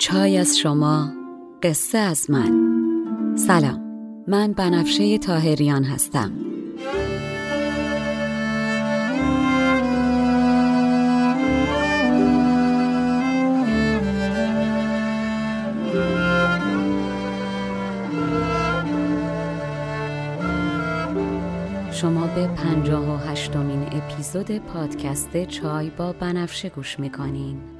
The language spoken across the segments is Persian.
چای از شما قصه از من. سلام من بنفشه تاهریان هستم. شما به پنجاه و هشتمین اپیزود پادکست چای با بنفشه گوش می‌کنین.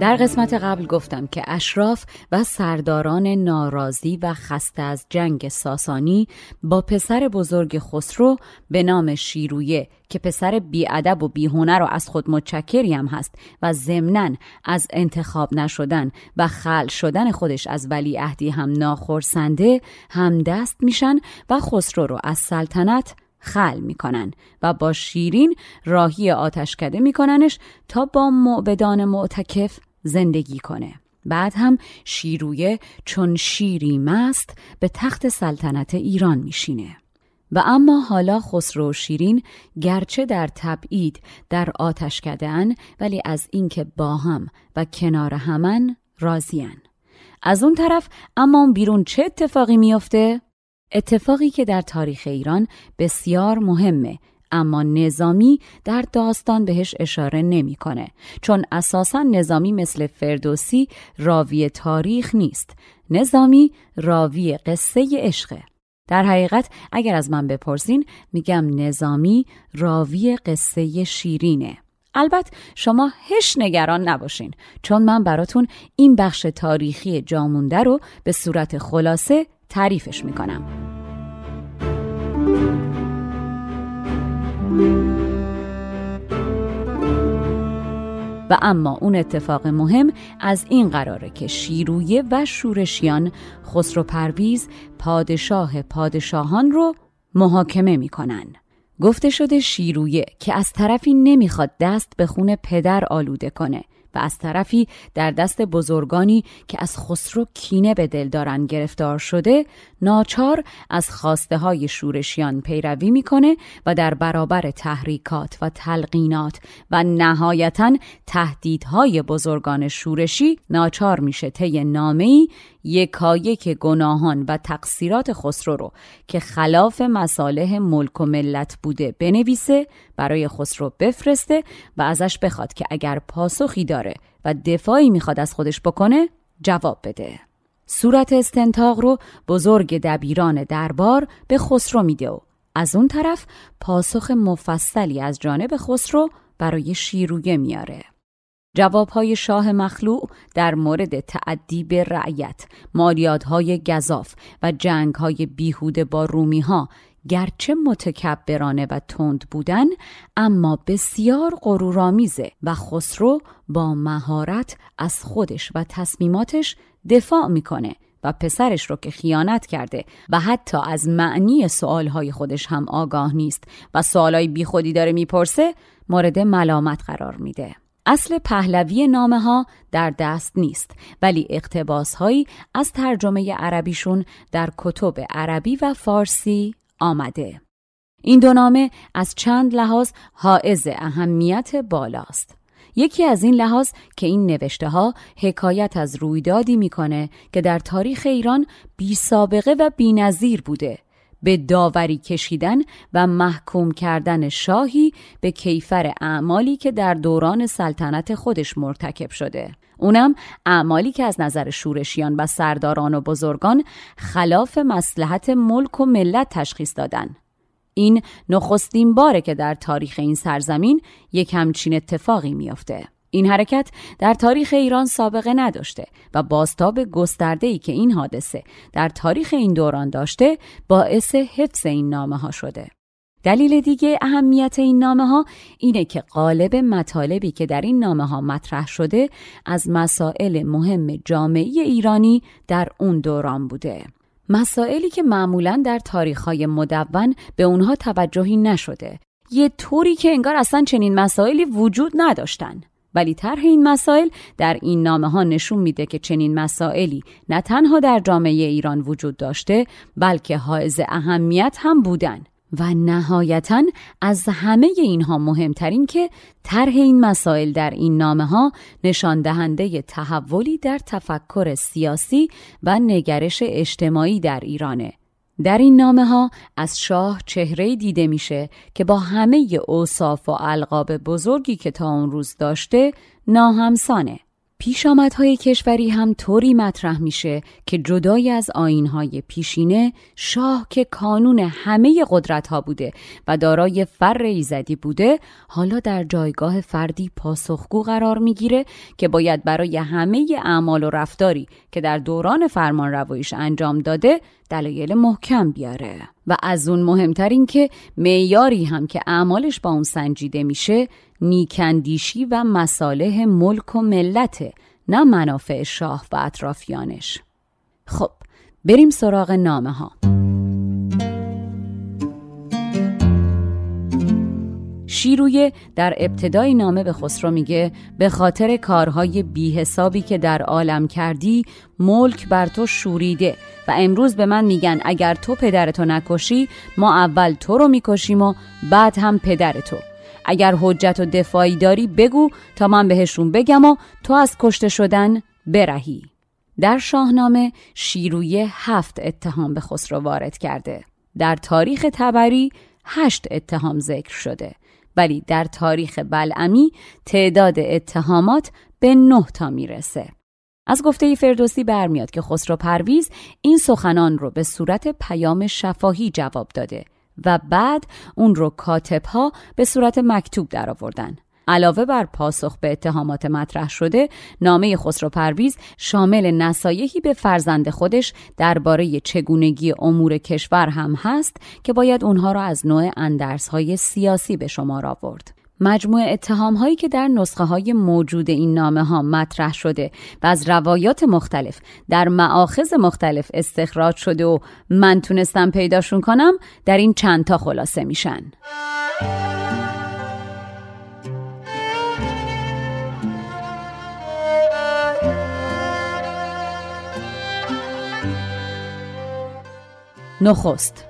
در قسمت قبل گفتم که اشراف و سرداران ناراضی و خسته از جنگ ساسانی با پسر بزرگ خسرو به نام شیرویه که پسر بیادب و بیهنر و از خود متشکری هم هست و ضمنا از انتخاب نشدن و خل شدن خودش از ولی عهدی هم ناخرسنده هم دست میشن و خسرو رو از سلطنت خل می‌کنن و با شیرین راهی آتشکده میکننش تا با معبدان معتکف زندگی کنه. بعد هم شیرویه چون شیری مست به تخت سلطنت ایران میشینه. و اما حالا خسرو شیرین گرچه در تبعید در آتش کدن ولی از اینکه با هم و کنار همن راضیان از اون طرف اما بیرون چه اتفاقی میافته؟ اتفاقی که در تاریخ ایران بسیار مهمه اما نظامی در داستان بهش اشاره نمی‌کنه چون اساسا نظامی مثل فردوسی راوی تاریخ نیست. نظامی راوی قصه عشقه. در حقیقت اگر از من بپرسین میگم نظامی راوی قصه شیرینه. البته شما هش نگران نباشین چون من براتون این بخش تاریخی جامونده رو به صورت خلاصه تعریفش می‌کنم. و اما اون اتفاق مهم از این قراره که شیرویه و شورشیان خسرو پرویز پادشاه پادشاهان رو محاکمه می‌کنن. گفته شده شیرویه که از طرفی نمی‌خواد دست به خون پدر آلوده کنه و از طرفی در دست بزرگانی که از خسرو کینه به دل دارن گرفتار شده ناچار از خواسته های شورشیان پیروی می‌کنه و در برابر تحریکات و تلقینات و نهایتا تهدیدهای بزرگان شورشی ناچار میشه طی نامه‌ای یکایک گناهان و تقصیرات خسرو رو که خلاف مصالح ملک و ملت بوده بنویسه برای خسرو بفرسته و ازش بخواد که اگر پاسخی داره و دفاعی می‌خواد از خودش بکنه جواب بده. صورت استنتاق رو بزرگ دبیران دربار به خسرو میده و از اون طرف پاسخ مفصلی از جانب خسرو برای شیرویه میاره. جوابهای شاه مخلوع در مورد تعدی به رعیت، مالیادهای گذاف و جنگهای بیهوده با رومی ها گرچه متکبرانه و تند بودن اما بسیار غرورآمیزه و خسرو با مهارت از خودش و تصمیماتش دفاع می‌کنه و پسرش رو که خیانت کرده و حتی از معنی سوالهای خودش هم آگاه نیست و سوالای بیخودی داره می‌پرسه مورد ملامت قرار میده. اصل پهلوی نامه ها در دست نیست ولی اقتباس هایی از ترجمه عربیشون در کتب عربی و فارسی آمده. این دو نامه از چند لحاظ حائز اهمیت بالاست. یکی از این لحاظ که این نوشته ها حکایت از رویدادی می‌کنه که در تاریخ ایران بی سابقه و بی نظیر بوده به داوری کشیدن و محکوم کردن شاهی به کیفر اعمالی که در دوران سلطنت خودش مرتکب شده اونم اعمالی که از نظر شورشیان و سرداران و بزرگان خلاف مسلحت ملک و ملت تشخیص دادن این نخستین باره که در تاریخ این سرزمین یک همچین اتفاقی میافته. این حرکت در تاریخ ایران سابقه نداشته و باستاب گسترده ای که این حادثه در تاریخ این دوران داشته باعث حفظ این نامه ها شده. دلیل دیگه اهمیت این نامه ها اینه که قالب مطالبی که در این نامه ها مطرح شده از مسائل مهم جامعی ایرانی در اون دوران بوده. مسائلی که معمولا در تاریخهای مدون به اونها توجهی نشده یه طوری که انگار اصلا چنین مسائلی وجود نداشتن ولی طرح این مسائل در این نامه ها نشون میده که چنین مسائلی نه تنها در جامعه ایران وجود داشته بلکه حائز اهمیت هم بودن و نهایتا از همه اینها مهمترین که طرح این مسائل در این نامه ها نشان دهنده تحولی در تفکر سیاسی و نگرش اجتماعی در ایرانه. در این نامه ها از شاه چهره دیده میشه که با همه اوصاف و القاب بزرگی که تا اون روز داشته ناهمسانه. پیشامدهای کشوری هم طوری مطرح میشه که جدای از آینهای پیشینه شاه که کانون همه قدرت ها بوده و دارای فر ایزدی بوده حالا در جایگاه فردی پاسخگو قرار می‌گیره که باید برای همه اعمال و رفتاری که در دوران فرمان روایش انجام داده دلایل محکم بیاره. و از اون مهمتر این که معیاری هم که اعمالش با اون سنجیده میشه نیکندیشی و مصالح ملک و ملته نه منافع شاه و اطرافیانش. خب بریم سراغ نامه ها شیرویه در ابتدای نامه به خسرو میگه به خاطر کارهای بیحسابی که در عالم کردی ملک بر تو شوریده و امروز به من میگن اگر تو پدرتو نکشی ما اول تو رو می‌کشیم و بعد هم پدرتو اگر حجت و دفاعی داری بگو تا من بهشون بگم و تو از کشته شدن برهی. در شاهنامه شیرویه هفت اتهام به خسرو وارد کرده. در تاریخ تبری هشت اتهام ذکر شده. ولی در تاریخ بلعمی تعداد اتهامات به نه تا می‌رسه. از گفته فردوسی برمیاد که خسرو پرویز این سخنان رو به صورت پیام شفاهی جواب داده. و بعد اون رو کاتب ها به صورت مکتوب درآوردن. علاوه بر پاسخ به اتهامات مطرح شده نامه خسرو پرویز شامل نصایحی به فرزند خودش درباره چگونگی امور کشور هم هست که باید اونها را از نوع اندرس های سیاسی به شمار آورد مجموع اتهام هایی که در نسخه های موجود این نامه ها مطرح شده و از روایات مختلف در معاخذ مختلف استخراج شده و من تونستم پیداشون کنم در این چند تا خلاصه میشن. نخست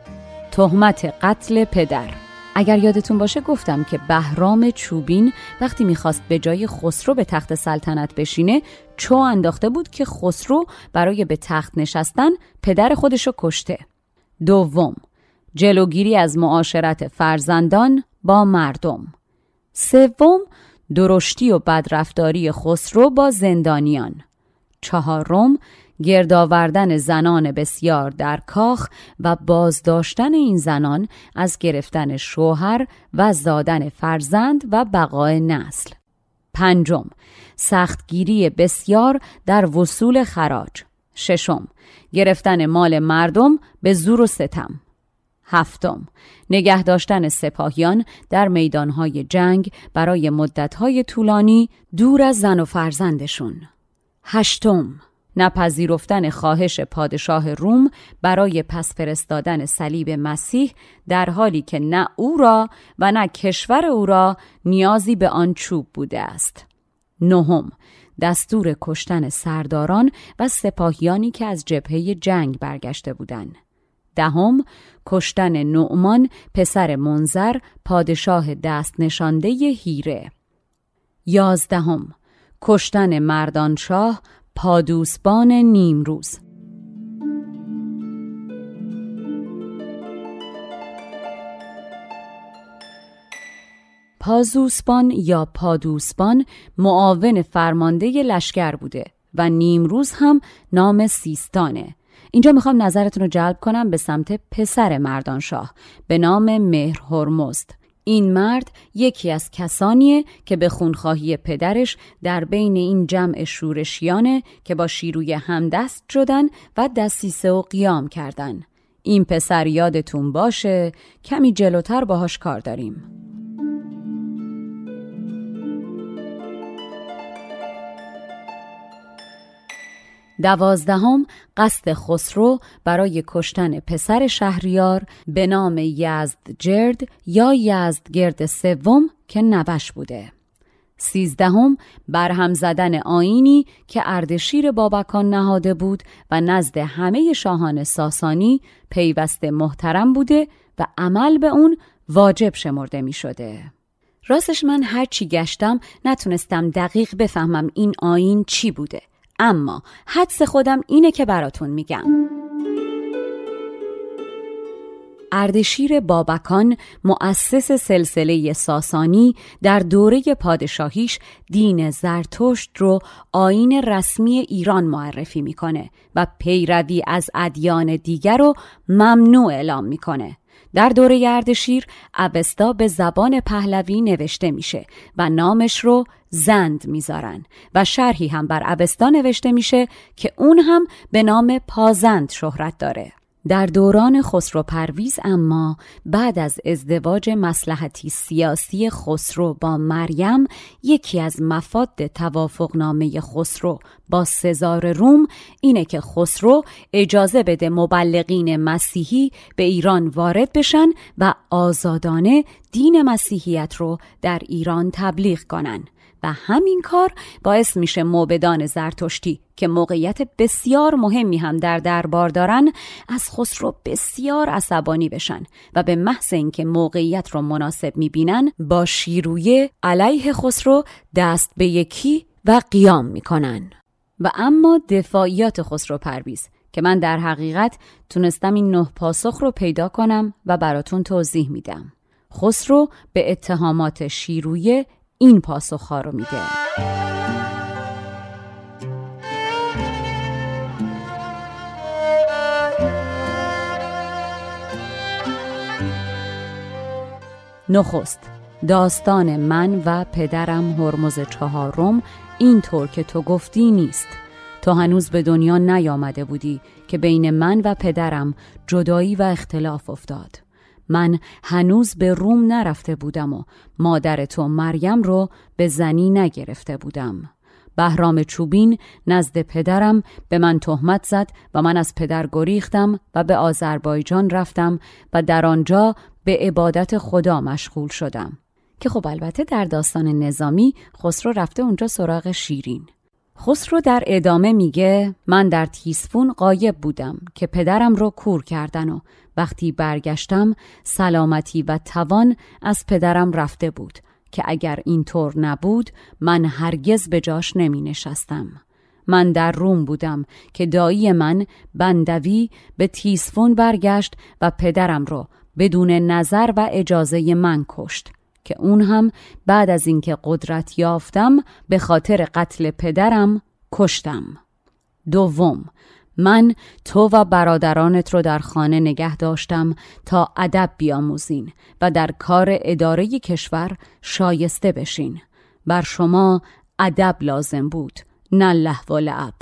تهمت قتل پدر. اگر یادتون باشه گفتم که بهرام چوبین وقتی می‌خواست به جای خسرو به تخت سلطنت بشینه چو انداخته بود که خسرو برای به تخت نشستن پدر خودشو کشته. دوم جلوگیری از معاشرت فرزندان با مردم. سوم درشتی و بدرفتاری خسرو با زندانیان. چهارم گرد آوردن زنان بسیار در کاخ و بازداشتن این زنان از گرفتن شوهر و زادن فرزند و بقای نسل. پنجم سختگیری بسیار در وصول خراج. ششم گرفتن مال مردم به زور و ستم. هفتم نگه داشتن سپاهیان در میدانهای جنگ برای مدتهای طولانی دور از زن و فرزندشون. هشتم نپذیرفتن خواهش پادشاه روم برای پس فرستادن صلیب مسیح در حالی که نه او را و نه کشور او را نیازی به آن چوب بوده است. نهم دستور کشتن سرداران و سپاهیانی که از جبهه جنگ برگشته بودند. دهم کشتن نعمان پسر منظر پادشاه دست نشانده هیره. یازدهم کشتن مردانشاه پادوسبان نیمروز. پازوسبان یا پادوسبان معاون فرمانده لشکر بوده و نیمروز هم نام سیستانه. اینجا می‌خوام نظرتون رو جلب کنم به سمت پسر مردانشاه به نام مهر هرمزد. این مرد یکی از کسانیه که به خونخواهی پدرش در بین این جمع شورشیانه که با شیروی همدست شدن و دستیسه و قیام کردن. این پسر یادتون باشه کمی جلوتر باهاش کار داریم. دوازدهم قصد خسرو برای کشتن پسر شهریار به نام یزد جرد یا یزدگرد سوم که نوش بوده سیزدهم برهم زدن آینی که اردشیر بابکان نهاده بود و نزد همه شاهان ساسانی پیوسته محترم بوده و عمل به اون واجب شمرده می شده. راستش من هرچی گشتم نتونستم دقیق بفهمم این آین چی بوده اما حدس خودم اینه که براتون میگم. اردشیر بابکان مؤسس سلسله ساسانی در دوره پادشاهیش دین زرتشت رو آین رسمی ایران معرفی می‌کنه و پیروی از ادیان دیگر رو ممنوع اعلام می‌کنه. در دوره اردشیر اوستا به زبان پهلوی نوشته میشه و نامش رو زند می‌ذارن و شرحی هم بر اوستا نوشته میشه که اون هم به نام پازند شهرت داره. در دوران خسرو پرویز اما بعد از ازدواج مسلحتی سیاسی خسرو با مریم یکی از مفاد توافقنامه خسرو با سزار روم اینه که خسرو اجازه بده مبلغین مسیحی به ایران وارد بشن و آزادانه دین مسیحیت رو در ایران تبلیغ کنن. و همین کار باعث میشه موبدان زرتشتی که موقعیت بسیار مهمی هم در دربار دارن از خسرو بسیار عصبانی بشن و به محض اینکه موقعیت رو مناسب می‌بینن با شیرویه علیه خسرو دست به یکی و قیام می‌کنن. و اما دفاعیات خسرو پرویز که من در حقیقت تونستم این نه پاسخ رو پیدا کنم و براتون توضیح میدم. خسرو به اتهامات شیرویه این پاسخها رو میده. نخست. داستان من و پدرم هرمز چهارم اینطور که تو گفتی نیست. تو هنوز به دنیا نیامده بودی که بین من و پدرم جدایی و اختلاف افتاد. من هنوز به روم نرفته بودم و مادر تو مریم رو به زنی نگرفته بودم. بهرام چوبین نزد پدرم به من تهمت زد و من از پدر گریختم و به آذربایجان رفتم و در آنجا به عبادت خدا مشغول شدم که خب البته در داستان نظامی خسرو رفته اونجا سراغ شیرین خسرو در ادامه میگه من در تیسفون قایب بودم که پدرم رو کور کردن و وقتی برگشتم سلامتی و توان از پدرم رفته بود که اگر اینطور نبود من هرگز به جاش نمی نشستم. من در روم بودم که دایی من بندوی به تیسفون برگشت و پدرم رو بدون نظر و اجازه من کشت که اون هم بعد از اینکه قدرت یافتم به خاطر قتل پدرم کشتم. دوم من تو و برادرانت رو در خانه نگه داشتم تا ادب بیاموزین و در کار اداره کشور شایسته بشین. بر شما ادب لازم بود نه لحو و لعب.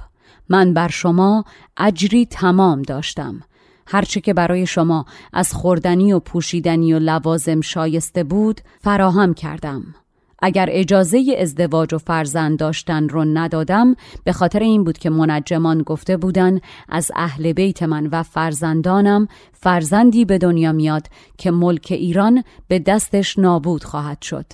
من بر شما اجری تمام داشتم. هرچه که برای شما از خوردنی و پوشیدنی و لوازم شایسته بود فراهم کردم. اگر اجازه ازدواج و فرزند داشتن رو ندادم به خاطر این بود که منجمان گفته بودن از اهل بیت من و فرزندانم فرزندی به دنیا میاد که ملک ایران به دستش نابود خواهد شد.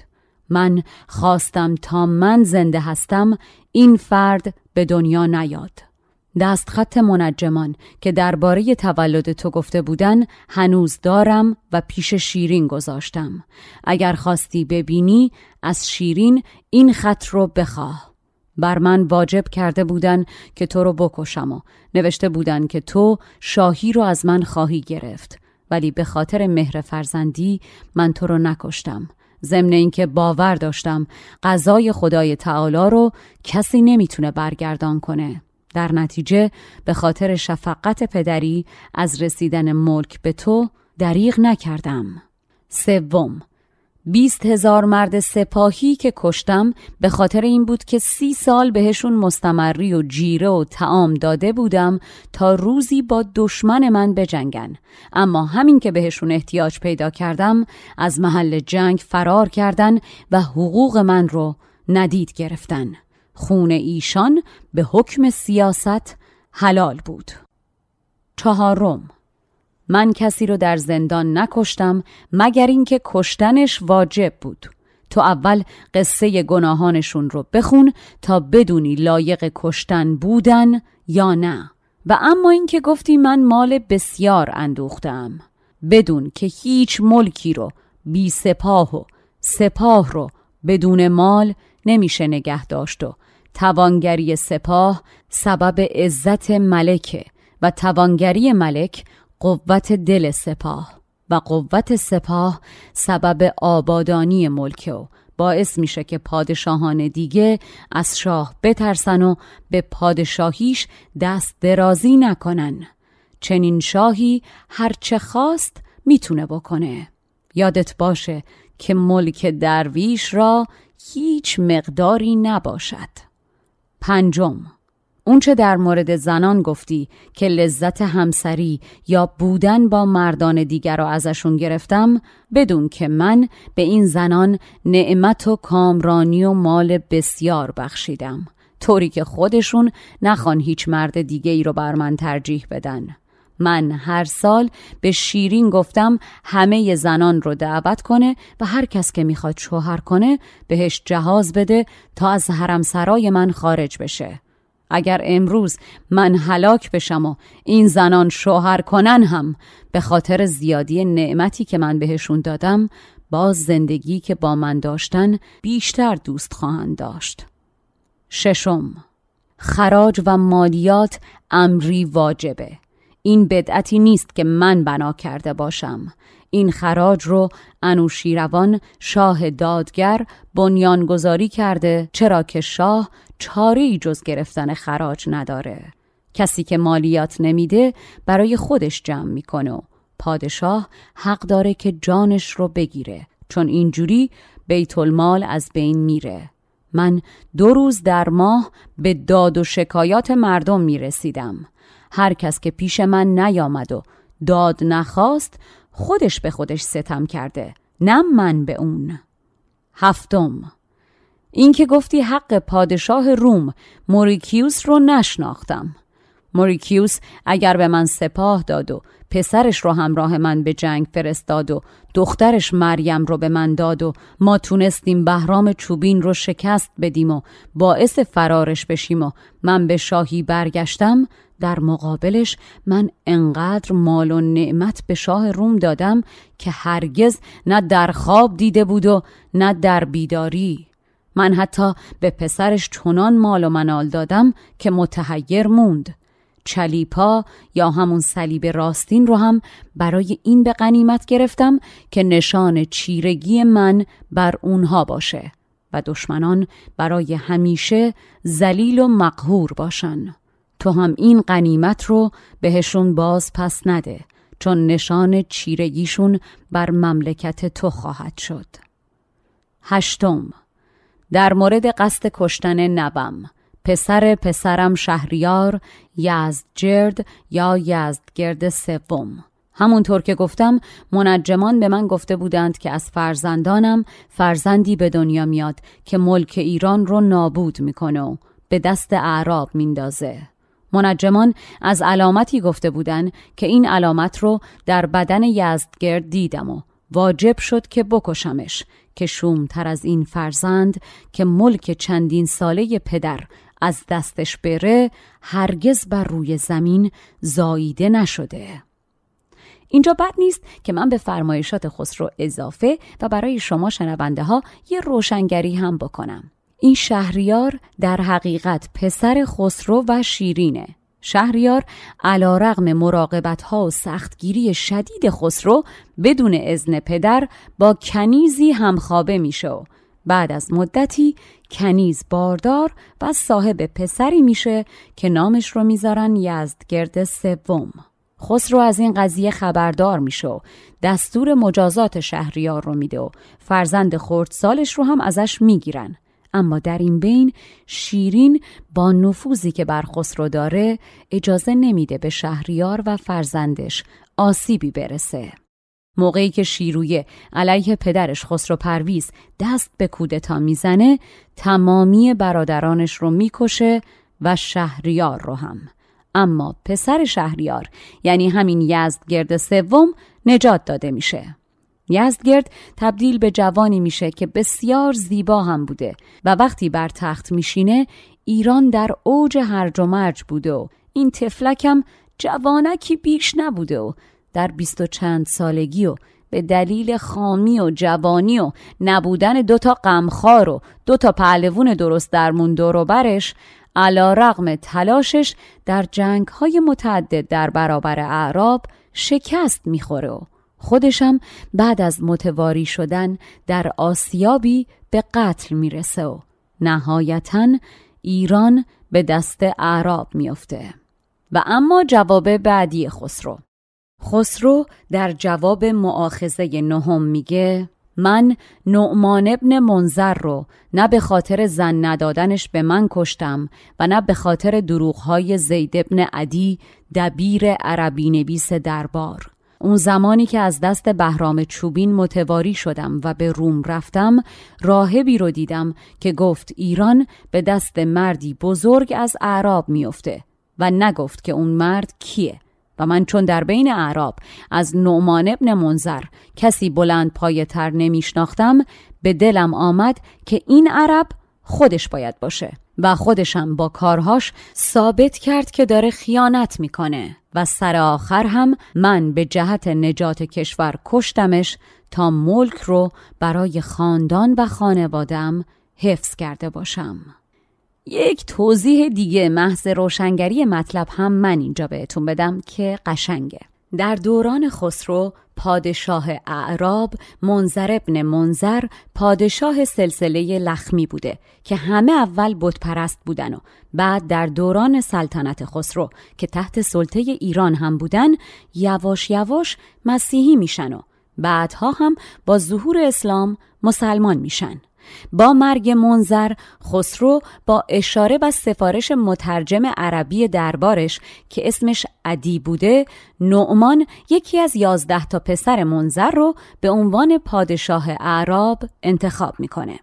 من خواستم تا من زنده هستم این فرد به دنیا نیاد. دستخط منجمان که درباره تولد تو گفته بودن هنوز دارم و پیش شیرین گذاشتم. اگر خواستی ببینی از شیرین این خط رو بخواه. بر من واجب کرده بودن که تو رو بکشم و نوشته بودن که تو شاهی رو از من خواهی گرفت. ولی به خاطر مهر فرزندی من تو رو نکشتم. ضمن اینکه باور داشتم قضای خدای تعالی رو کسی نمی‌تونه برگردان کنه. در نتیجه به خاطر شفقت پدری از رسیدن ملک به تو دریغ نکردم. سوم بیست هزار مرد سپاهی که کشتم به خاطر این بود که سی سال بهشون مستمری و جیره و تعام داده بودم تا روزی با دشمن من بجنگن. اما همین که بهشون احتیاج پیدا کردم از محل جنگ فرار کردن و حقوق من رو ندید گرفتن. خون ایشان به حکم سیاست حلال بود. چهارم من کسی رو در زندان نکشتم مگر اینکه کشتنش واجب بود. تو اول قصه گناهانشون رو بخون تا بدونی لایق کشتن بودن یا نه. و اما اینکه گفتی من مال بسیار اندوختم. بدون که هیچ ملکی رو بی سپاه و سپاه رو بدون مال نمیشه نگه داشت و توانگری سپاه سبب عزت ملکه و توانگری ملک قوت دل سپاه و قوت سپاه سبب آبادانی ملک و باعث میشه که پادشاهان دیگه از شاه بترسن و به پادشاهیش دست درازی نکنن. چنین شاهی هرچه خواست می‌تونه بکنه. یادت باشه که ملک درویش را هیچ مقداری نباشد. پنجم. اونچه در مورد زنان گفتی که لذت همسری یا بودن با مردان دیگر را ازشون گرفتم بدون که من به این زنان نعمت و کامرانی و مال بسیار بخشیدم. طوری که خودشون نخوان هیچ مرد دیگه ای رو بر من ترجیح بدن. من هر سال به شیرین گفتم همه زنان رو دعوت کنه و هر کس که می‌خواد شوهر کنه بهش جهاز بده تا از حرم سرای من خارج بشه. اگر امروز من هلاک بشم و این زنان شوهر کنن هم به خاطر زیادی نعمتی که من بهشون دادم باز زندگی که با من داشتن بیشتر دوست خواهند داشت. ششم خراج و مالیات امری واجبه. این بدعتی نیست که من بنا کرده باشم. این خراج رو انوشیروان شاه دادگر بنیانگذاری کرده چرا که شاه چاری جز گرفتن خراج نداره. کسی که مالیات نمیده برای خودش جمع می‌کنه و پادشاه حق داره که جانش رو بگیره چون اینجوری بیت المال از بین میره. من دو روز در ماه به داد و شکایات مردم می‌رسیدم. هر کس که پیش من نیامد و داد نخواست خودش به خودش ستم کرده نه من به اون. هفتم اینکه گفتی حق پادشاه روم موریکیوس رو نشناختم. موریکیوس اگر به من سپاه داد و پسرش رو همراه من به جنگ فرستاد و دخترش مریم رو به من داد و ما تونستیم بهرام چوبین رو شکست بدیم و باعث فرارش بشیم و من به شاهی برگشتم در مقابلش من انقدر مال و نعمت به شاه روم دادم که هرگز نه در خواب دیده بود و نه در بیداری. من حتی به پسرش چنان مال و منال دادم که متحیر موند. چلیپا یا همون صلیب راستین رو هم برای این به غنیمت گرفتم که نشان چیرگی من بر اونها باشه و دشمنان برای همیشه زلیل و مقهور باشن. تو هم این قنیمت رو بهشون باز پس نده چون نشان چیرگیشون بر مملکت تو خواهد شد. هشتم در مورد قصد کشتن نبم. پسر پسرم شهریار یزدجرد یا یزدگرد سوم. همونطور که گفتم منجمان به من گفته بودند که از فرزندانم فرزندی به دنیا میاد که ملک ایران رو نابود می‌کنه و به دست اعراب میندازه. منجمان از علامتی گفته بودن که این علامت رو در بدن یزدگرد دیدم و واجب شد که بکشمش که شومتر از این فرزند که ملک چندین ساله پدر از دستش بره هرگز بر روی زمین زاییده نشده. اینجا بد نیست که من به فرمایشات خسرو اضافه و برای شما شنونده ها یه روشنگری هم بکنم. این شهریار در حقیقت پسر خسرو و شیرینه. شهریار علا رغم مراقبت ها و سختگیری شدید خسرو بدون اذن پدر با کنیزی همخوابه میشه و بعد از مدتی کنیز باردار و صاحب پسری میشه که نامش رو می‌ذارن یزدگرد سوم. خسرو از این قضیه خبردار میشه و دستور مجازات شهریار رو میده و فرزند خردسالش رو هم ازش می‌گیرن. اما در این بین شیرین با نفوذی که بر خسرو داره اجازه نمیده به شهریار و فرزندش آسیبی برسه. موقعی که شیرویه علیه پدرش خسرو پرویز دست به کودتا می‌زنه تمامی برادرانش رو می‌کشه و شهریار رو هم. اما پسر شهریار یعنی همین یزدگرد سوم نجات داده میشه. یزدگرد تبدیل به جوانی میشه که بسیار زیبا هم بوده و وقتی بر تخت میشینه ایران در اوج هرج و مرج بوده و این تفلکم جوانکی بیش نبوده و در بیست و چند سالگی و به دلیل خامی و جوانی و نبودن دوتا غمخوار و دوتا پهلوون درست درمون دور برش علا رغم تلاشش در جنگ های متعدد در برابر اعراب شکست می‌خوره و خودشم بعد از متواری شدن در آسیابی به قتل می‌رسه و نهایتا ایران به دست اعراب میافته. و اما جواب بعدی خسرو. خسرو در جواب معاخزه نهم میگه من نعمان ابن منظر رو نه به خاطر زن ندادنش به من کشتم و نه به خاطر دروغهای زید ابن عدی دبیر عربی نویس دربار. اون زمانی که از دست بهرام چوبین متواری شدم و به روم رفتم راهبی رو دیدم که گفت ایران به دست مردی بزرگ از اعراب میافته و نگفت که اون مرد کیه. و من چون در بین اعراب از نعمان ابن منظر کسی بلند پایه تر نمیشناختم به دلم آمد که این عرب خودش باید باشه و خودشم با کارهاش ثابت کرد که داره خیانت می‌کنه و سر آخر هم من به جهت نجات کشور کشتمش تا ملک رو برای خاندان و خانوادم حفظ کرده باشم. یک توضیح دیگه محض روشنگری مطلب هم من اینجا بهتون بدم که قشنگه. در دوران خسرو پادشاه اعراب منظر ابن منظر پادشاه سلسله لخمی بوده که همه اول بت پرست بودن و بعد در دوران سلطنت خسرو که تحت سلطه ایران هم بودن یواش یواش مسیحی میشن و بعدها هم با ظهور اسلام مسلمان میشن. با مرگ منظر خسرو با اشاره و سفارش مترجم عربی دربارش که اسمش عدی بوده نعمان یکی از یازده تا پسر منظر رو به عنوان پادشاه اعراب انتخاب می‌کنه.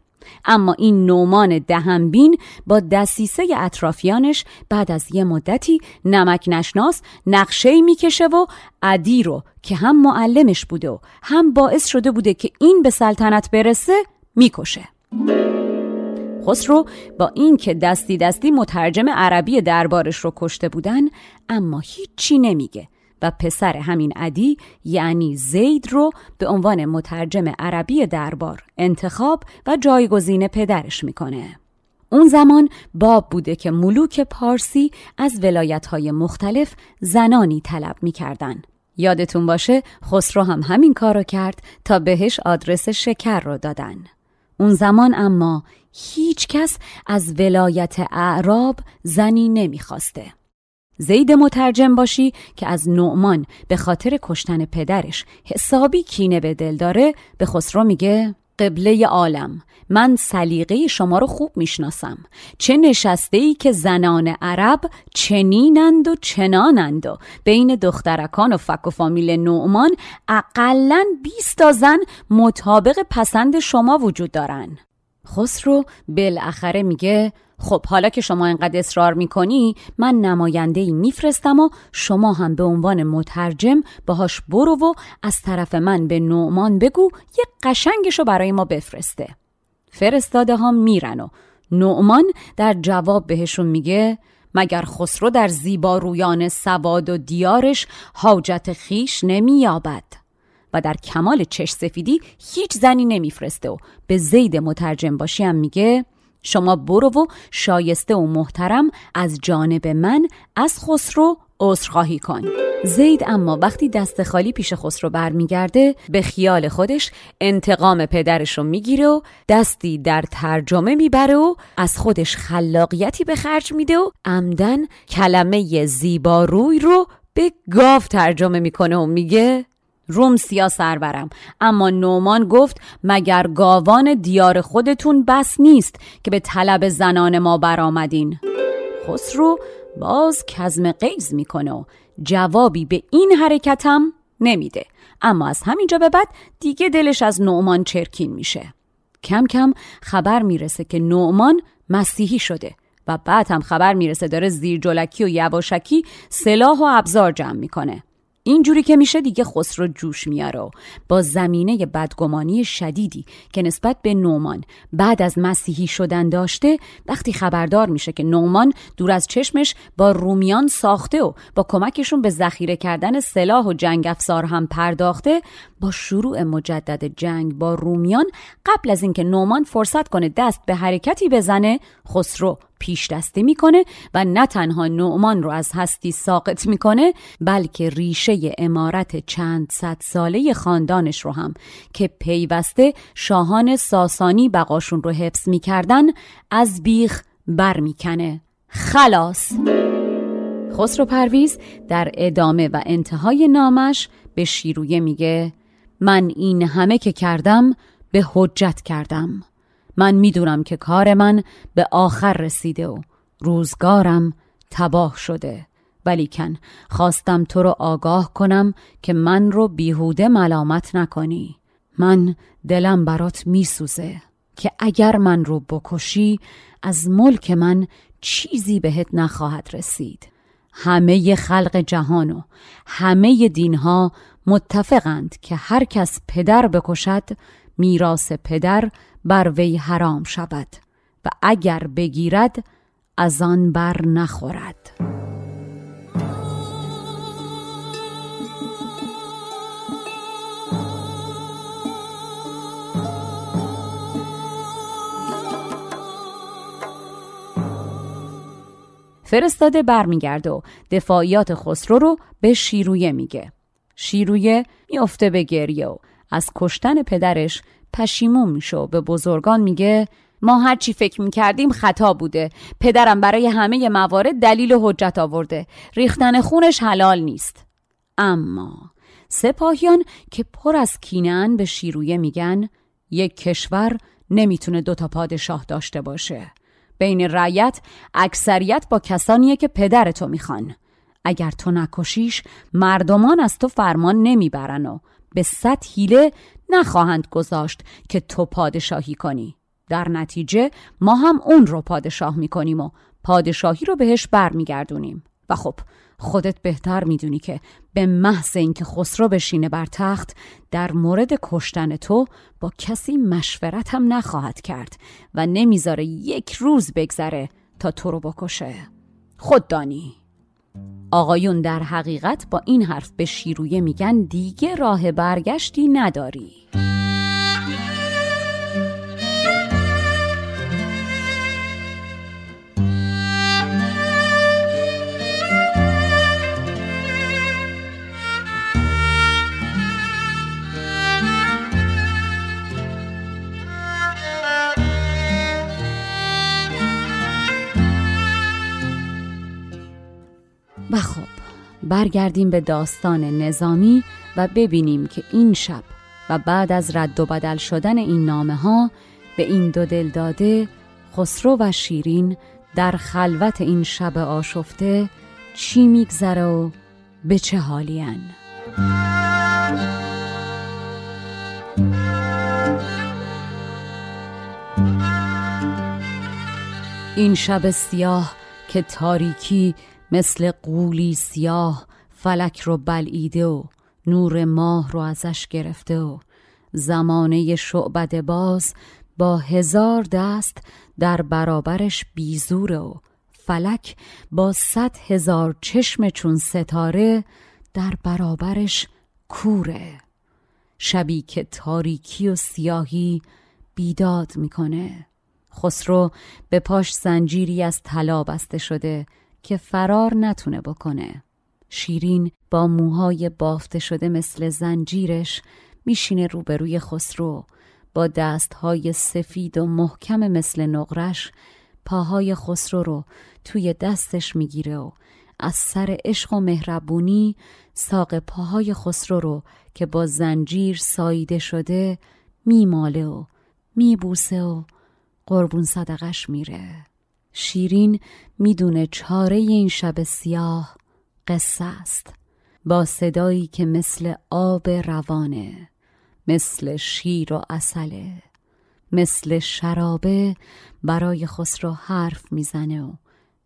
اما این نومان دهنبین با دسیسه اطرافیانش بعد از یه مدتی نمک نشناس نقشه می‌کشه و عدی رو که هم معلمش بوده و هم باعث شده بوده که این به سلطنت برسه می‌کشه. خسرو با اینکه دستی دستی مترجم عربی دربارش رو کشته بودن اما هیچی نمیگه و پسر همین عدی یعنی زید رو به عنوان مترجم عربی دربار انتخاب و جایگزین پدرش می‌کنه. اون زمان باب بوده که ملوک پارسی از ولایتهای مختلف زنانی طلب می‌کردن. یادتون باشه خسرو هم همین کارو کرد تا بهش آدرس شکر رو دادن. اون زمان اما هیچ کس از ولایت اعراب زنی نمی‌خواسته. زید مترجم باشی که از نعمان به خاطر کشتن پدرش حسابی کینه به دل داره به خسرو میگه قبله عالم. من سلیقه شما رو خوب می‌شناسم. چه نشسته ای که زنان عرب چنینند و چنانند و بین دخترکان و فک و فامیل نومان اقلا 20 تا زن مطابق پسند شما وجود دارن. خسرو بالاخره میگه خب حالا که شما اینقدر اصرار می‌کنی من نماینده ای میفرستم و شما هم به عنوان مترجم باهاش برو و از طرف من به نعمان بگو یه قشنگشو برای ما بفرسته. فرستاده ها میرن و نعمان در جواب بهشون میگه مگر خسرو در زیبا رویان سواد و دیارش حاجت خیش نمییابد؟ و در کمال چش سفیدی هیچ زنی نمیفرسته و به زید مترجم باشی هم میگه شما برو و شایسته و محترم از جانب من از خسرو عذرخواهی کن. زید اما وقتی دست خالی پیش خسرو برمیگرده به خیال خودش انتقام پدرش رو می‌گیره و دستی در ترجمه می‌بره و از خودش خلاقیتی به خرج میده و عمدن کلمه زیبا روی رو به گاف ترجمه می‌کنه و میگه روم سیا سرورم اما نومان گفت مگر گاوان دیار خودتون بس نیست که به طلب زنان ما برآمدین؟ خسرو باز کزم قیز می‌کنه و جوابی به این حرکتم نمیده. اما از همینجا به بعد دیگه دلش از نعمان چرکین میشه. کم کم خبر می‌رسه که نعمان مسیحی شده و بعد هم خبر می‌رسه داره زیر جلکی و یواشکی سلاح و ابزار جمع می‌کنه. اینجوری که میشه دیگه خسرو جوش میاره. و با زمینه بدگمانی شدیدی که نسبت به نومان بعد از مسیحی شدن داشته وقتی خبردار میشه که نومان دور از چشمش با رومیان ساخته و با کمکشون به ذخیره کردن سلاح و جنگ افزار هم پرداخته با شروع مجدد جنگ با رومیان قبل از اینکه نومان فرصت کنه دست به حرکتی بزنه خسرو پیش دستی می‌کنه و نه تنها نعمان رو از هستی ساقط می‌کنه بلکه ریشه امارت چند صد ساله خاندانش رو هم که پیوسته شاهان ساسانی بقاشون رو حفظ می‌کردن از بیخ بر می‌کنه خلاص! خسرو پرویز در ادامه و انتهای نامش به شیرویه میگه. من این همه که کردم به حجت کردم. من می‌دونم که کار من به آخر رسیده و روزگارم تباه شده. ولیکن خواستم تو رو آگاه کنم که من رو بیهوده ملامت نکنی. من دلم برات میسوزه که اگر من رو بکشی از ملک من چیزی بهت نخواهد رسید. همه خلق جهان و همه دینها متفقند که هر کس پدر بکشد میراث پدر بر وی حرام شود و اگر بگیرد از آن بر نخورد. فرستاده برمیگرده و دفاعیات خسرو رو به شیرویه میگه. شیرویه میافته به گریه و از کشتن پدرش پشیمون میشه و به بزرگان میگه ما هر چی فکر می‌کردیم خطا بوده. پدرم برای همه موارد دلیل و حجت آورده. ریختن خونش حلال نیست. اما سپاهیان که پر از کینن به شیرویه میگن یک کشور نمی‌تونه دوتا پادشاه داشته باشه. بین رعیت اکثریت با کسانیه که پدر تو می‌خوان. اگر تو نکشیش مردمان از تو فرمان نمی‌برن و به صد حیله نخواهند گذاشت که تو پادشاهی کنی. در نتیجه ما هم اون رو پادشاه می‌کنیم و پادشاهی رو بهش برمیگردونیم. و خب خودت بهتر می‌دونی که به محض اینکه خسرو بشینه بر تخت در مورد کشتن تو با کسی مشورت هم نخواهد کرد و نمی‌ذاره یک روز بگذره تا تو رو بکشه. خود دانی. آقایون در حقیقت با این حرف به شیرویه میگن دیگه راه برگشتی نداری. برگردیم به داستان نظامی و ببینیم که این شب و بعد از رد و بدل شدن این نامه ها به این دو دل داده خسرو و شیرین در خلوت این شب آشفته چی میگذره و به چه حالین این شب سیاه که تاریکی مثل قولی سیاه فلک رو بلعیده و نور ماه رو ازش گرفته و زمانه شعبد باز با هزار دست در برابرش بیزوره و فلک با صد هزار چشم چون ستاره در برابرش کوره. شبی که تاریکی و سیاهی بیداد می‌کنه. خسرو به پاش زنجیری از طلا بسته شده. که فرار نتونه بکنه. شیرین با موهای بافته شده مثل زنجیرش میشینه روبروی خسرو. با دستهای سفید و محکم مثل نقرش پاهای خسرو رو توی دستش می‌گیره و از سر عشق و مهربونی ساق پاهای خسرو رو که با زنجیر ساییده شده میماله و میبوسه و قربون صدقش میره. شیرین می‌دونه چاره این شب سیاه قصه است. با صدایی که مثل آب روانه مثل شیر و اصله مثل شرابه برای خسرو حرف می‌زنه و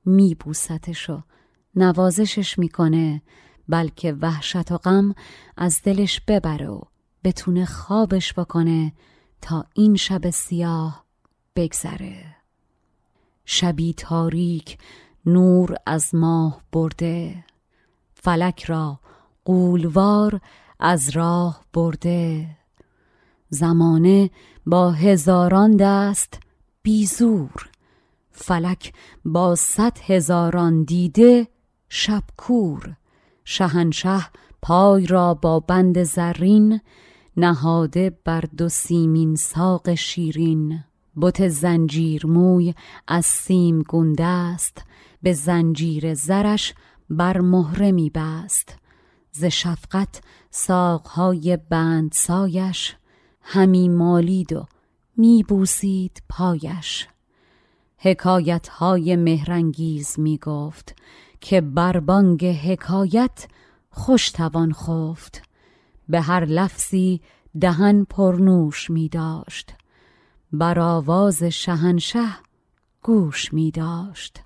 میبوستش و نوازشش می‌کنه بلکه وحشت و غم از دلش ببره و بتونه خوابش بکنه تا این شب سیاه بگذره. شبی تاریک نور از ماه برده. فلک را قولوار از راه برده. زمانه با هزاران دست بیزور. فلک با صد هزاران دیده شبکور شهنشه پای را با بند زرین نهاده بر دو سیمین ساق شیرین. بت زنجیر موی از سیم گنده است به زنجیر زرش بر مهره می بست. ز شفقت ساقهای بند سایش همی مالید و می بوسید پایش. حکایت های مهرنگیز می گفت که بربانگ حکایت خوش توان خفت. به هر لفظی دهن پرنوش می داشت. بر آواز شهنشه گوش می داشت.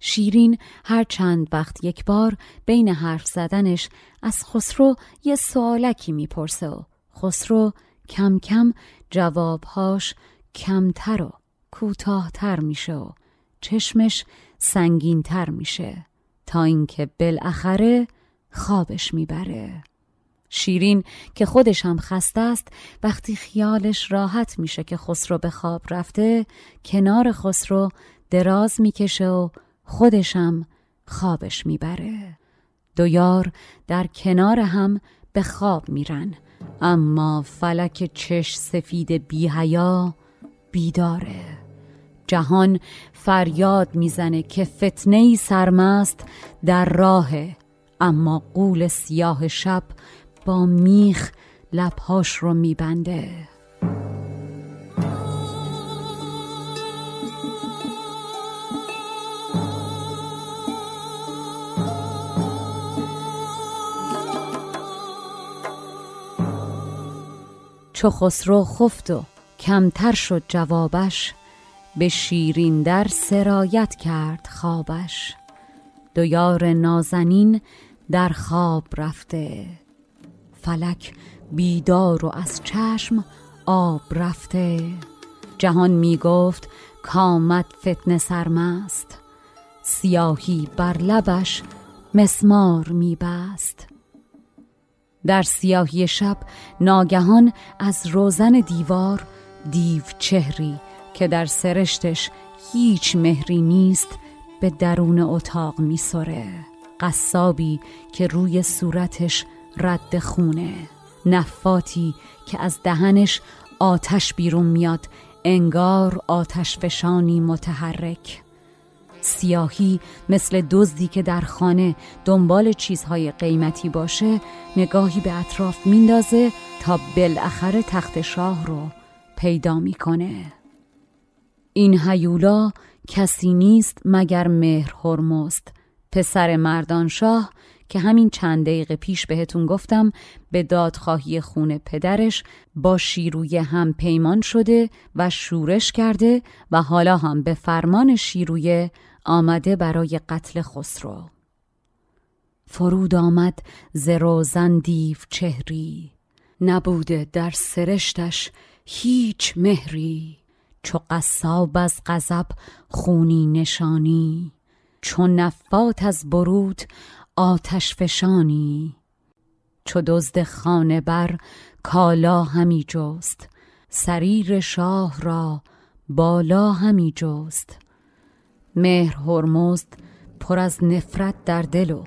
شیرین هر چند وقت یک بار بین حرف زدنش از خسرو یه سوالکی می‌پرسه و خسرو کم کم جوابهاش کمتر و کوتاهتر میشه و چشمش سنگینتر میشه تا اینکه بالاخره خوابش می‌بره. شیرین که خودش هم خسته است وقتی خیالش راحت میشه که خسرو به خواب رفته کنار خسرو دراز می‌کشه و خودشم خوابش می‌بره. دو یار در کنار هم به خواب میرن. اما فلک چش سفید بیهیا بیداره. جهان فریاد می‌زنه که فتنه سرمست در راه اما قول سیاه شب با میخ لبهاش رو میبنده. چو خسرو خفت و کمتر شد جوابش به شیرین در سرایت کرد خوابش. دو یار نازنین در خواب رفته. فلک بیدار و از چشم آب رفته. جهان می گفت کامت فتن سرمست. سیاهی بر لبش مسمار می بست. در سیاهی شب ناگهان از روزن دیوار دیو چهری که در سرشتش هیچ مهری نیست به درون اتاق میسره قصابی که روی صورتش رد خونه. نفاتی که از دهنش آتش بیرون میاد انگار آتش فشانی متحرک. سیاهی مثل دزدی که در خانه دنبال چیزهای قیمتی باشه نگاهی به اطراف میندازه تا بالاخره تخت شاه رو پیدا می‌کنه. این هیولا کسی نیست مگر مهر هرمست پسر مردانشاه که همین چند دقیقه پیش بهتون گفتم به دادخواهی خون پدرش با شیروی هم پیمان شده و شورش کرده و حالا هم به فرمان شیرویه آمده برای قتل خسرو. فرود آمد ز روزن دیو چهری. نبوده در سرشتش هیچ مهری. چو قصاب از غضب خونی نشانی. چو نفات از برود آتش فشانی چو دزد خانه بر کالا همی جست سریر شاه را بالا همی جست. مهر هرمزد پر از نفرت در دل و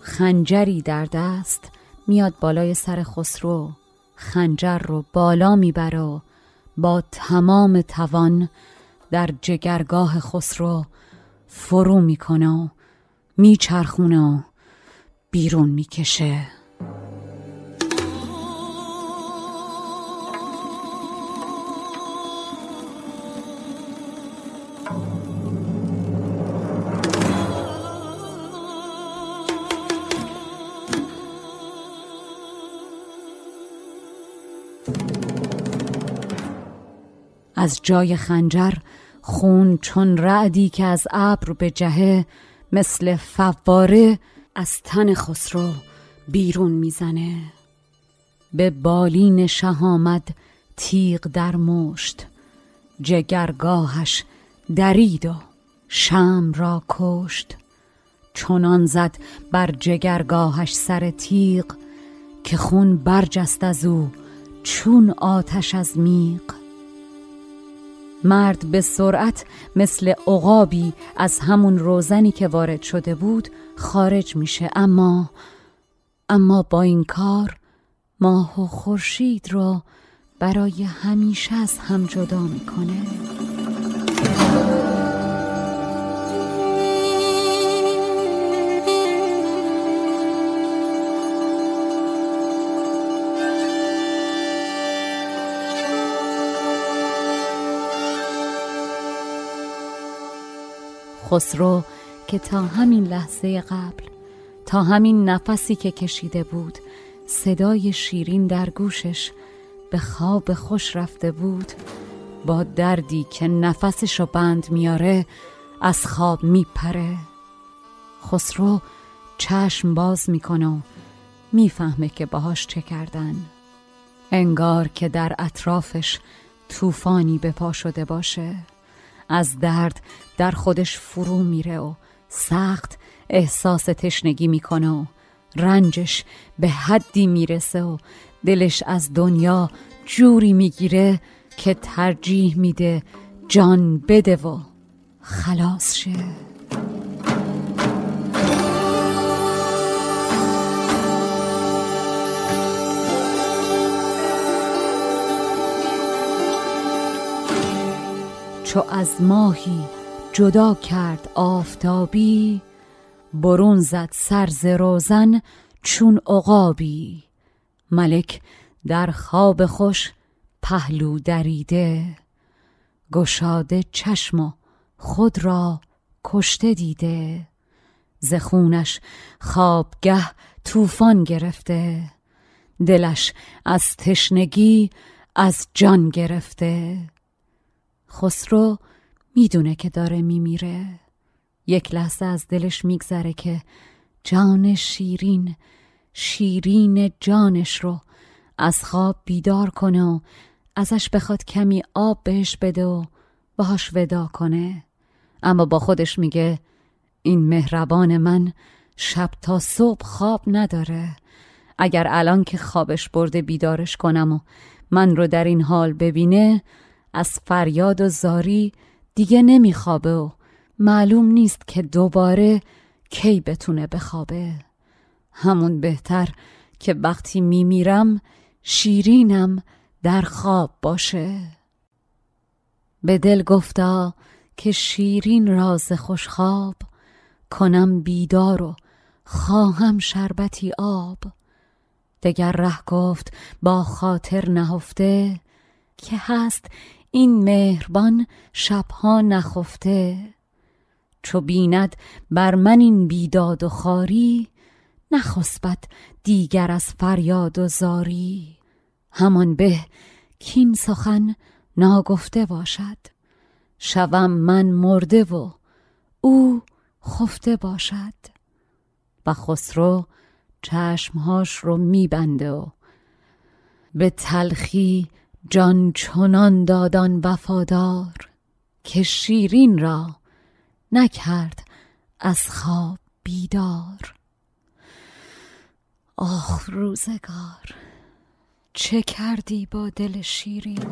خنجری در دست میاد بالای سر خسرو خنجر رو بالا می‌بره با تمام توان در جگرگاه خسرو فرو می‌کنه و میچرخونه و بیرون می‌کشه. از جای خنجر خون چون رعدی که از ابر به جهه مثل فواره از تن خسرو بیرون می‌زنه. به بالین شه آمد تیغ در مشت. جگرگاهش درید و شم را کشت. چنان زد بر جگرگاهش سر تیغ که خون برجست از او چون آتش از میغ. مرد به سرعت مثل عقابی از همون روزنی که وارد شده بود خارج میشه. اما اما با این کار ماه و خورشید را برای همیشه از هم جدا می‌کنه. خسرو که تا همین لحظه قبل تا همین نفسی که کشیده بود صدای شیرین در گوشش به خواب خوش رفته بود با دردی که نفسش رو بند میاره از خواب میپره. خسرو چشم باز می‌کنه و می‌فهمه که باهاش چه کردن. انگار که در اطرافش طوفانی به پا شده باشه. از درد در خودش فرو میره و سخت احساس تشنگی می‌کنه و رنجش به حدی می‌رسه و دلش از دنیا جوری می‌گیره که ترجیح میده جان بده و خلاص شه. چو از ماهی جدا کرد آفتابی برون زد سر ز روزن چون عقابی. ملک در خواب خوش پهلو دریده گشاده چشم و خود را کشته دیده. ز خونش خوابگه طوفان گرفته دلش از تشنگی از جان گرفته. خسرو می‌دونه که داره میمیره. یک لحظه از دلش میگذره که جان شیرین شیرین جانش رو از خواب بیدار کنه و ازش بخواد کمی آب بهش بده و باهاش ودا کنه. اما با خودش میگه این مهربان من شب تا صبح خواب نداره. اگر الان که خوابش برده بیدارش کنم و من رو در این حال ببینه از فریاد و زاری دیگه نمیخوابه و معلوم نیست که دوباره کی بتونه بخوابه. همون بهتر که وقتی میمیرم شیرینم در خواب باشه. به دل گفتا که شیرین راز خوشخواب کنم بیدار و خواهم شربتی آب. دگر ره گفت با خاطر نهفته که هست این مهربان شبها نخفته. چو بیند بر من این بیداد و خاری نخسبت دیگر از فریاد و زاری. همان به کین سخن ناگفته باشد. شوم من مرده و او خفته باشد. و خسرو چشمهاش رو میبنده و به تلخی جان چنان دادان وفادار که شیرین را نکرد از خواب بیدار. آخ روزگار چه کردی با دل شیرین؟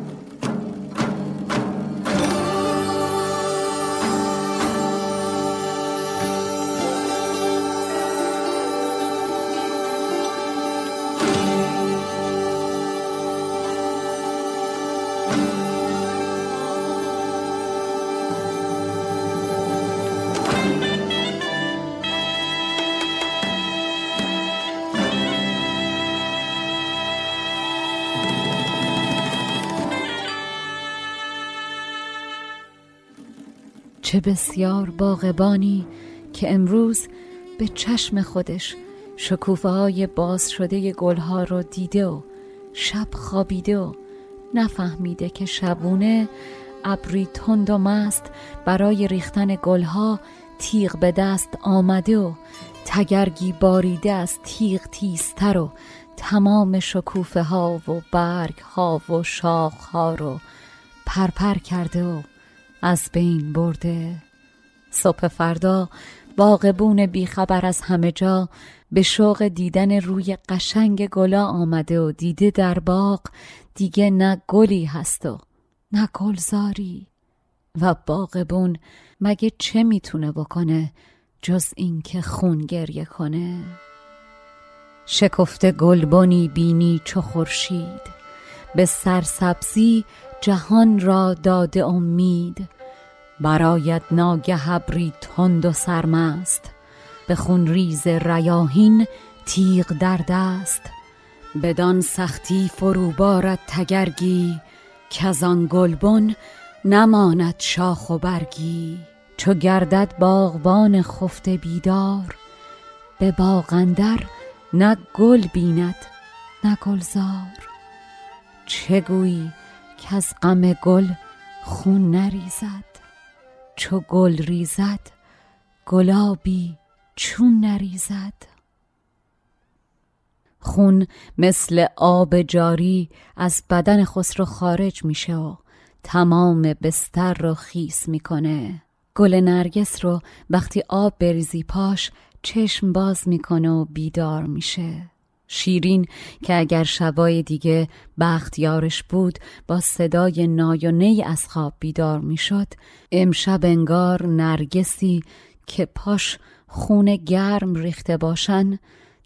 چه بسیار باغبانی که امروز به چشم خودش شکوفه های باز شده گلها رو دیده و شب خوابیده و نفهمیده که شبونه ابری تند و مست برای ریختن گلها تیغ به دست آمده و تگرگی باریده از تیغ تیزتر و تمام شکوفه ها و برگ ها و شاخ ها رو پرپر کرده و از بین برده. صبح فردا باغبون بیخبر از همه جا به شوق دیدن روی قشنگ گلا آمده و دیده در باغ. دیگه نه گلی هست و نه گلزاری. و باغبون مگه چه می‌تونه بکنه جز اینکه خون گریه کنه؟ شکفته گلبنی بینی چو خورشید. به سرسبزی جهان را داده امید. برایت ناگه ابری تند و سرمست. به خون ریز ریاهین تیغ در دست. بدان سختی فرو بارد تگرگی کزان گلبن نماند شاخ و برگی. چو گردد باغبان خفته بیدار به باغندر نه گل بیند نه گلزار. چه گویی؟ که از غم گل خون نریزد. چو گل ریزد گلابی چون نریزد. خون مثل آب جاری از بدن خسرو خارج میشه و تمام بستر رو خیس می‌کنه. گل نرگس رو وقتی آب بریزی پاش چشم باز می‌کنه و بیدار میشه. شیرین که اگر شبای دیگه بخت یارش بود با صدای نای از خواب بیدار می‌شد. امشب انگار نرگسی که پاش خون گرم ریخته باشن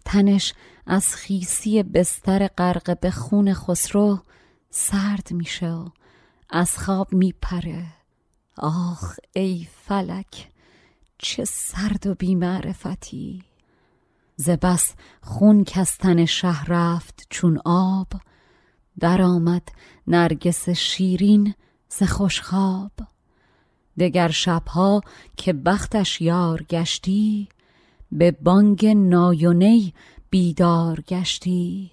تنش از خیسی بستر غرق به خون خسرو سرد میشه و از خواب میپره. آخ ای فلک چه سرد و بیمعرفتی! ز بس خون کستن شه رفت چون آب درآمد نرگس شیرین ز خوشخواب. دگر شبها که بختش یار گشتی به بانگ نایونی بیدار گشتی.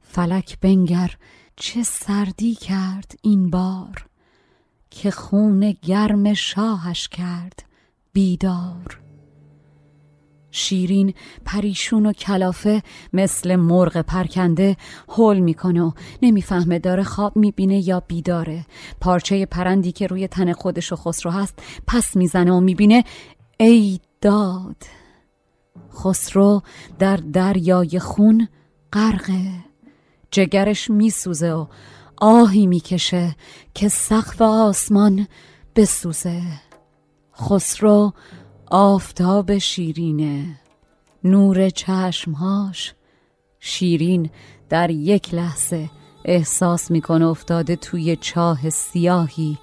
فلک بنگر چه سردی کرد این بار که خون گرم شاهش کرد بیدار. شیرین پریشون و کلافه مثل مرغ پرکنده هول می‌کنه و نمی‌فهمه داره خواب می‌بینه یا بیداره. پارچه پرندی که روی تن خودش و خسرو هست پس می‌زنه و می‌بینه ای داد! خسرو در دریای خون غرقه. جگرش میسوزه و آهی می‌کشه که سقف آسمان بسوزه. خسرو آفتاب شیرینه نور چشمهاش شیرین. در یک لحظه احساس می‌کنه افتاده توی چاه سیاهی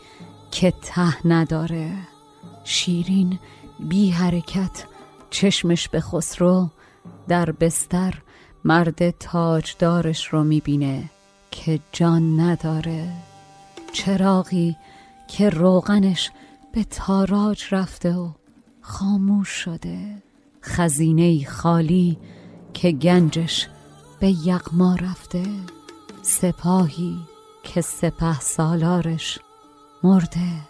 که ته نداره. شیرین بی حرکت چشمش به خسرو در بستر مرد تاجدارش رو می‌بینه که جان نداره. چراغی که روغنش به تاراج رفته و خاموش شده. خزینه خالی که گنجش به یغما رفته. سپاهی که سپه سالارش مرده.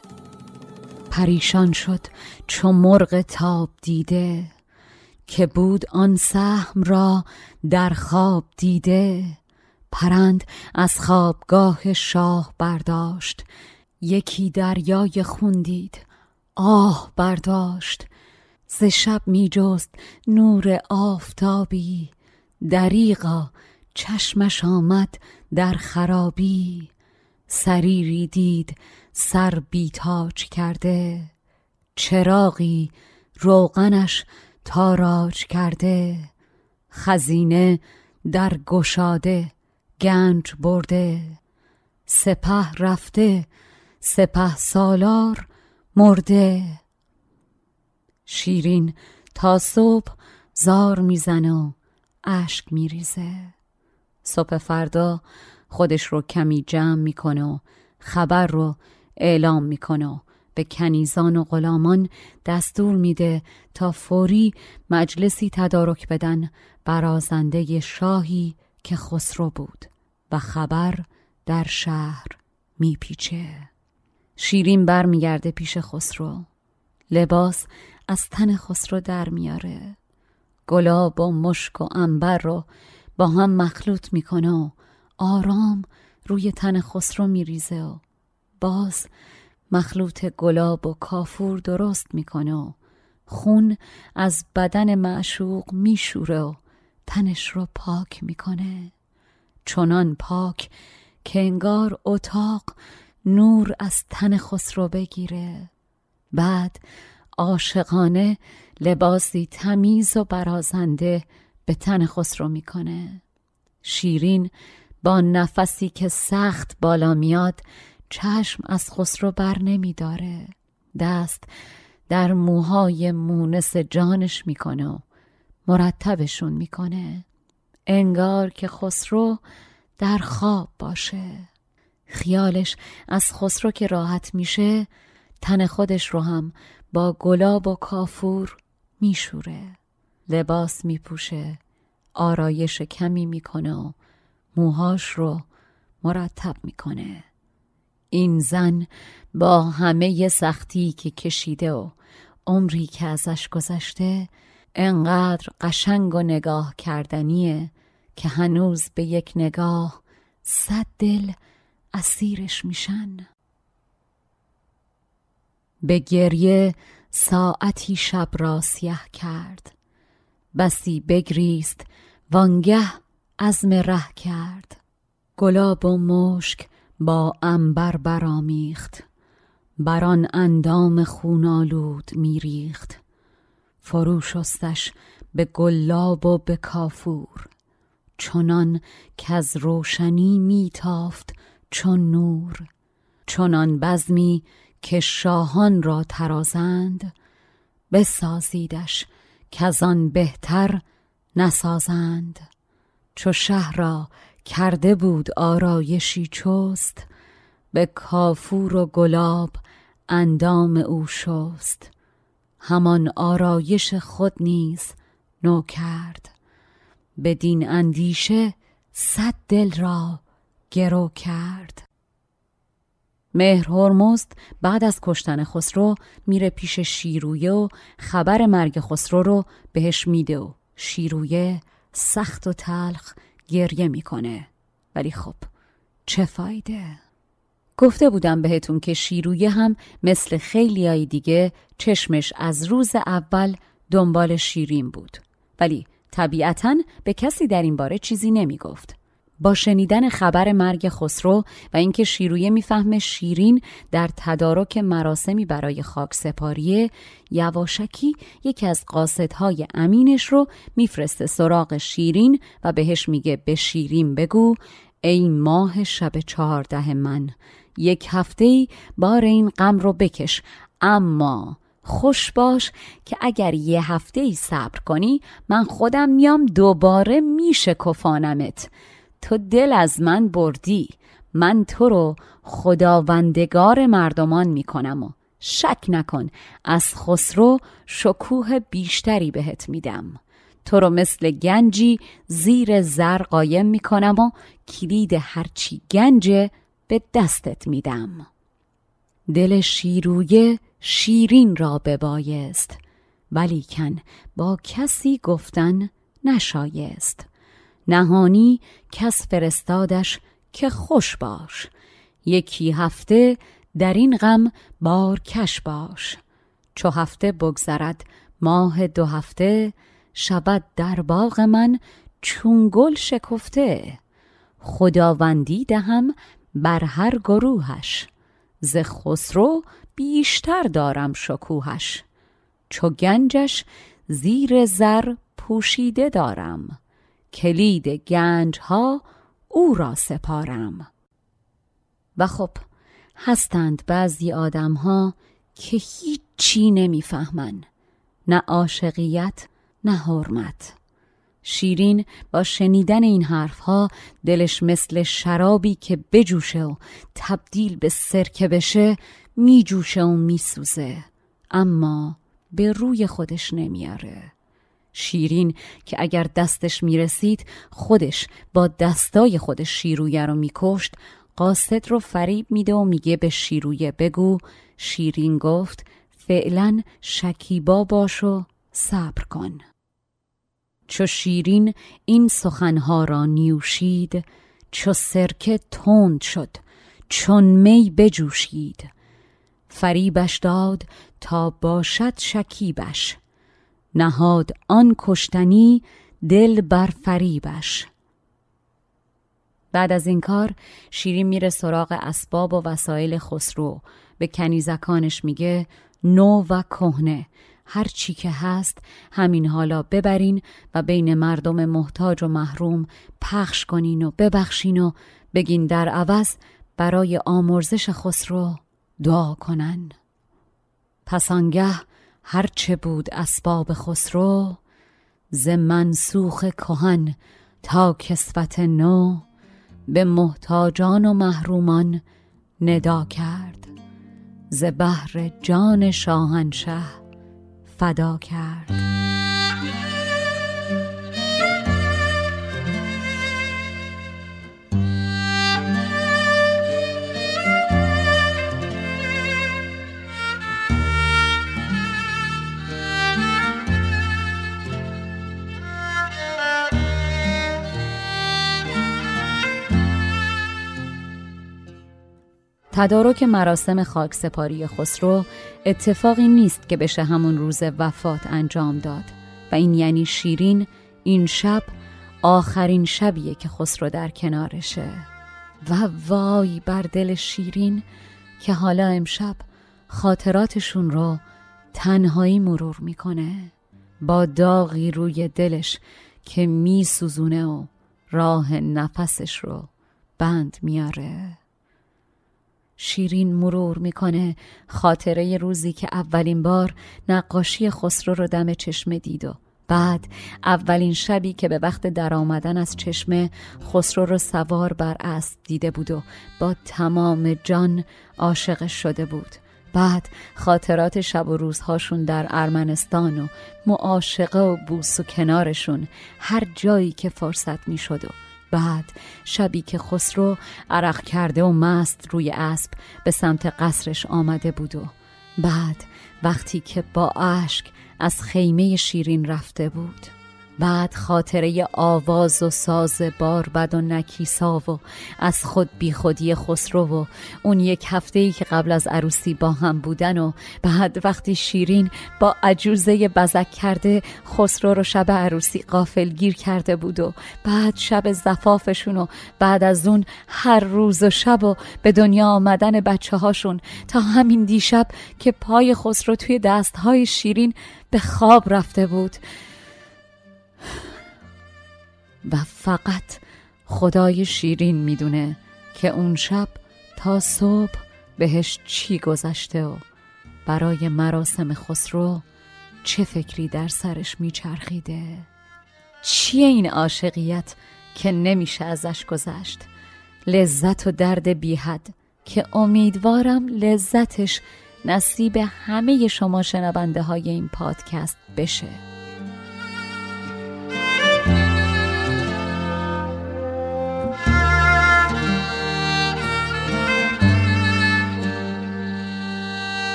پریشان شد چو مرغ تاب دیده. که بود آن سهم را در خواب دیده. پرند از خوابگاه شاه برداشت. یکی دریای خون دید آه برداشت. ز شب می جست نور آفتابی. دریغا چشمش آمد در خرابی. سریری دید سر بیتاج کرده. چراغی روغنش تاراج کرده. خزینه در گشاده گنج برده. سپه رفته سپه سالار مرده. شیرین تا صبح زار می‌زنه و اشک میریزه. صبح فردا خودش رو کمی جمع می‌کنه و خبر رو اعلام می‌کنه به کنیزان و غلامان دستور میده تا فوری مجلسی تدارک بدن برازنده شاهی که خسرو بود و خبر در شهر میپیچه. شیرین بر میگرده پیش خسرو. لباس از تن خسرو در میاره. گلاب و مشک و انبر رو با هم مخلوط می‌کنه و آرام روی تن خسرو میریزه و باز مخلوط گلاب و کافور درست می‌کنه و خون از بدن معشوق میشوره و تنش رو پاک می‌کنه. چنان پاک که انگار اتاق نور از تن خسرو بگیره. بعد عاشقانه لباسی تمیز و برازنده به تن خسرو می‌کنه. شیرین با نفسی که سخت بالا میاد چشم از خسرو بر نمیداره. دست در موهای مونس جانش می‌کنه و مرتبشون می‌کنه. انگار که خسرو در خواب باشه. خیالش از خسرو که راحت میشه تن خودش رو هم با گلاب و کافور میشوره لباس میپوشه آرایش کمی می‌کنه و موهاش رو مرتب می‌کنه. این زن با همه سختی که کشیده و عمری که ازش گذشته انقدر قشنگ و نگاه کردنیه که هنوز به یک نگاه صد دل اسیرش میشن. به گریه ساعتی شب را سیه کرد. بسی بگریست وانگه عزم ره کرد. گلاب و مشک با انبر برامیخت بران اندام خونالود میریخت. فرو شستش به گلاب و به کافور. چنان که از روشنی میتافت چون نور. چنان بزمی که شاهان را ترازند بسازیدش که از آن بهتر نسازند. چو شهر را کرده بود آرایشی چست به کافور و گلاب اندام او شست. همان آرایش خود نیز نو کرد. بدین اندیشه صد دل را گرو کرد. مهر هرمزد بعد از کشتن خسرو میره پیش شیرویه و خبر مرگ خسرو رو بهش میده و شیرویه سخت و تلخ گریه می‌کنه. ولی خب چه فایده؟ گفته بودم بهتون که شیرویه هم مثل خیلیای دیگه چشمش از روز اول دنبال شیرین بود. ولی طبیعتا به کسی در این باره چیزی نمی‌گفت. با شنیدن خبر مرگ خسرو و اینکه شیرویه می‌فهمه شیرین در تدارک مراسمی برای خاک سپاریه یواشکی یکی از قاصدهای امینش رو میفرسته سراغ شیرین و بهش میگه به شیرین بگو ای ماه شب چهارده من یک هفته بار این غم رو بکش اما خوش باش که اگر یه هفته ای صبر کنی من خودم میام دوباره میشه کفانمت تو دل از من بردی. من تو رو خداوندگار مردمان می‌کنم و شک نکن از خسرو شکوه بیشتری بهت میدم. تو رو مثل گنجی زیر زر قایم می‌کنم و کلید هرچی گنجه به دستت میدم. دل شیرویه شیرین را ببایست ولیکن با کسی گفتن نشایست. نهانی کس فرستادش که خوش باش. یکی هفته در این غم کش باش. چو هفته بگذرد ماه دو هفته شود در باغ من چون گل شکفته. خداوندی دهم بر هر گروهش ز خسرو بیشتر دارم شکوهش. چو گنجش زیر زر پوشیده دارم. کلید گنج ها او را سپارم. و خب هستند بعضی آدم ها که هیچی نمی‌فهمن. نه عاشقیت نه حرمت. شیرین با شنیدن این حرفها دلش مثل شرابی که بجوشه و تبدیل به سرکه بشه میجوشه و میسوزه. اما به روی خودش نمیاره شیرین که اگر دستش می‌رسید خودش با دستای خودش شیرویه رو میکشت. قاصد رو فریب میده و میگه به شیرویه بگو. شیرین گفت فعلا شکیبا باش و صبر کن. چو شیرین این سخنها را نیوشید چو سرکه تند شد چون می بجوشید. فریبش داد تا باشد شکیبش. نهاد آن کشتنی دل بر فریبش. بعد از این کار شیرین میره سراغ اسباب و وسایل خسرو. به کنیزکانش میگه نو و کهنه. هر چی که هست همین حالا ببرین و بین مردم محتاج و محروم پخش کنین و ببخشین و بگین در عوض برای آمرزش خسرو دعا کنن. پس آنگه هرچه بود اسباب خسرو ز منسوخ کهن تا کسوت نو به محتاجان و محرومان ندا کرد. ز بحر جان شاهنشه فدا کرد. تدارک مراسم خاکسپاری خسرو اتفاقی نیست که بشه همون روز وفات انجام داد. و این یعنی شیرین این شب آخرین شبیه که خسرو در کنارشه. و وای بر دل شیرین که حالا امشب خاطراتشون رو تنهایی مرور می‌کنه. با داغی روی دلش که میسوزونه و راه نفسش رو بند میاره شیرین مرور می‌کنه. خاطره روزی که اولین بار نقاشی خسرو رو دم چشمه دید و بعد اولین شبی که به وقت در آمدن از چشمه خسرو رو سوار بر اسب دیده بود و با تمام جان عاشقش شده بود. بعد خاطرات شب و روزهاشون در ارمنستان و معاشقه و بوس و کنارشون هر جایی که فرصت می شد و بعد شبی که خسرو عرق کرده و مست روی اسب به سمت قصرش آمده بود و بعد وقتی که با اشک از خیمه شیرین رفته بود. بعد خاطره آواز و ساز بد و نکیسا و از خود بی خودی خسرو و اون یک هفته ای که قبل از عروسی با هم بودن و بعد وقتی شیرین با عجوزه بزک کرده خسرو رو شب عروسی قافل گیر کرده بود و بعد شب زفافشون و بعد از اون هر روز و شب و به دنیا آمدن بچه هاشون تا همین دیشب که پای خسرو توی دستهای شیرین به خواب رفته بود. و فقط خدای شیرین می‌دونه که اون شب تا صبح بهش چی گذشته و برای مراسم خسرو چه فکری در سرش میچرخیده. چیه این عاشقیت که نمیشه ازش گذشت؟ لذت و درد بیحد که امیدوارم لذتش نصیب همه شما شنونده های این پادکست بشه.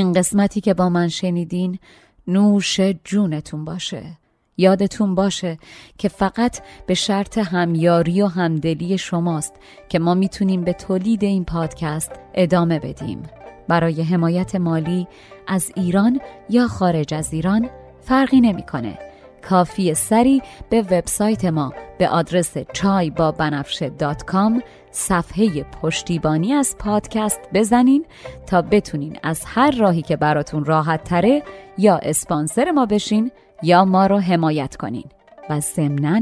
این قسمتی که با من شنیدین نوش جونتون باشه یادتون باشه که فقط به شرط همیاری و همدلی شماست که ما می‌تونیم به تولید این پادکست ادامه بدیم برای حمایت مالی از ایران یا خارج از ایران فرقی نمی‌کنه. کافی سری به وبسایت ما به آدرس چای با بنفشه صفحه پشتیبانی از پادکست بزنین تا بتونین از هر راهی که براتون راحت تره یا اسپانسر ما بشین یا ما رو حمایت کنین. و ضمناً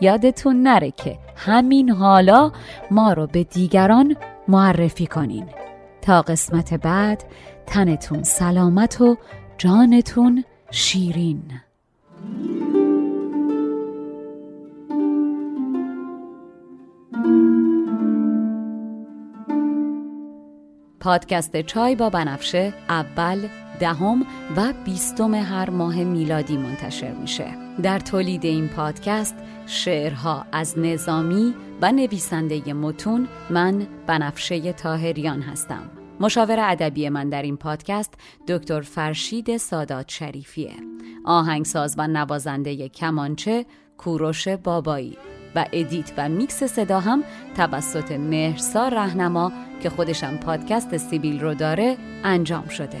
یادتون نره که همین حالا ما رو به دیگران معرفی کنین. تا قسمت بعد تنتون سلامت و جانتون شیرین. پادکست چای با بنفشه اول دهم و بیستم هر ماه میلادی منتشر میشه. در تولید این پادکست شعرها از نظامی و نویسنده متون من بنفشه تاهریان هستم. مشاور ادبی من در این پادکست دکتر فرشید سادات شریفیه. آهنگساز و نوازنده کمانچه کوروش بابایی. و edit و میکس صدا هم توسط مهرسا رهنما که خودشم پادکست سیبیل رو داره انجام شده.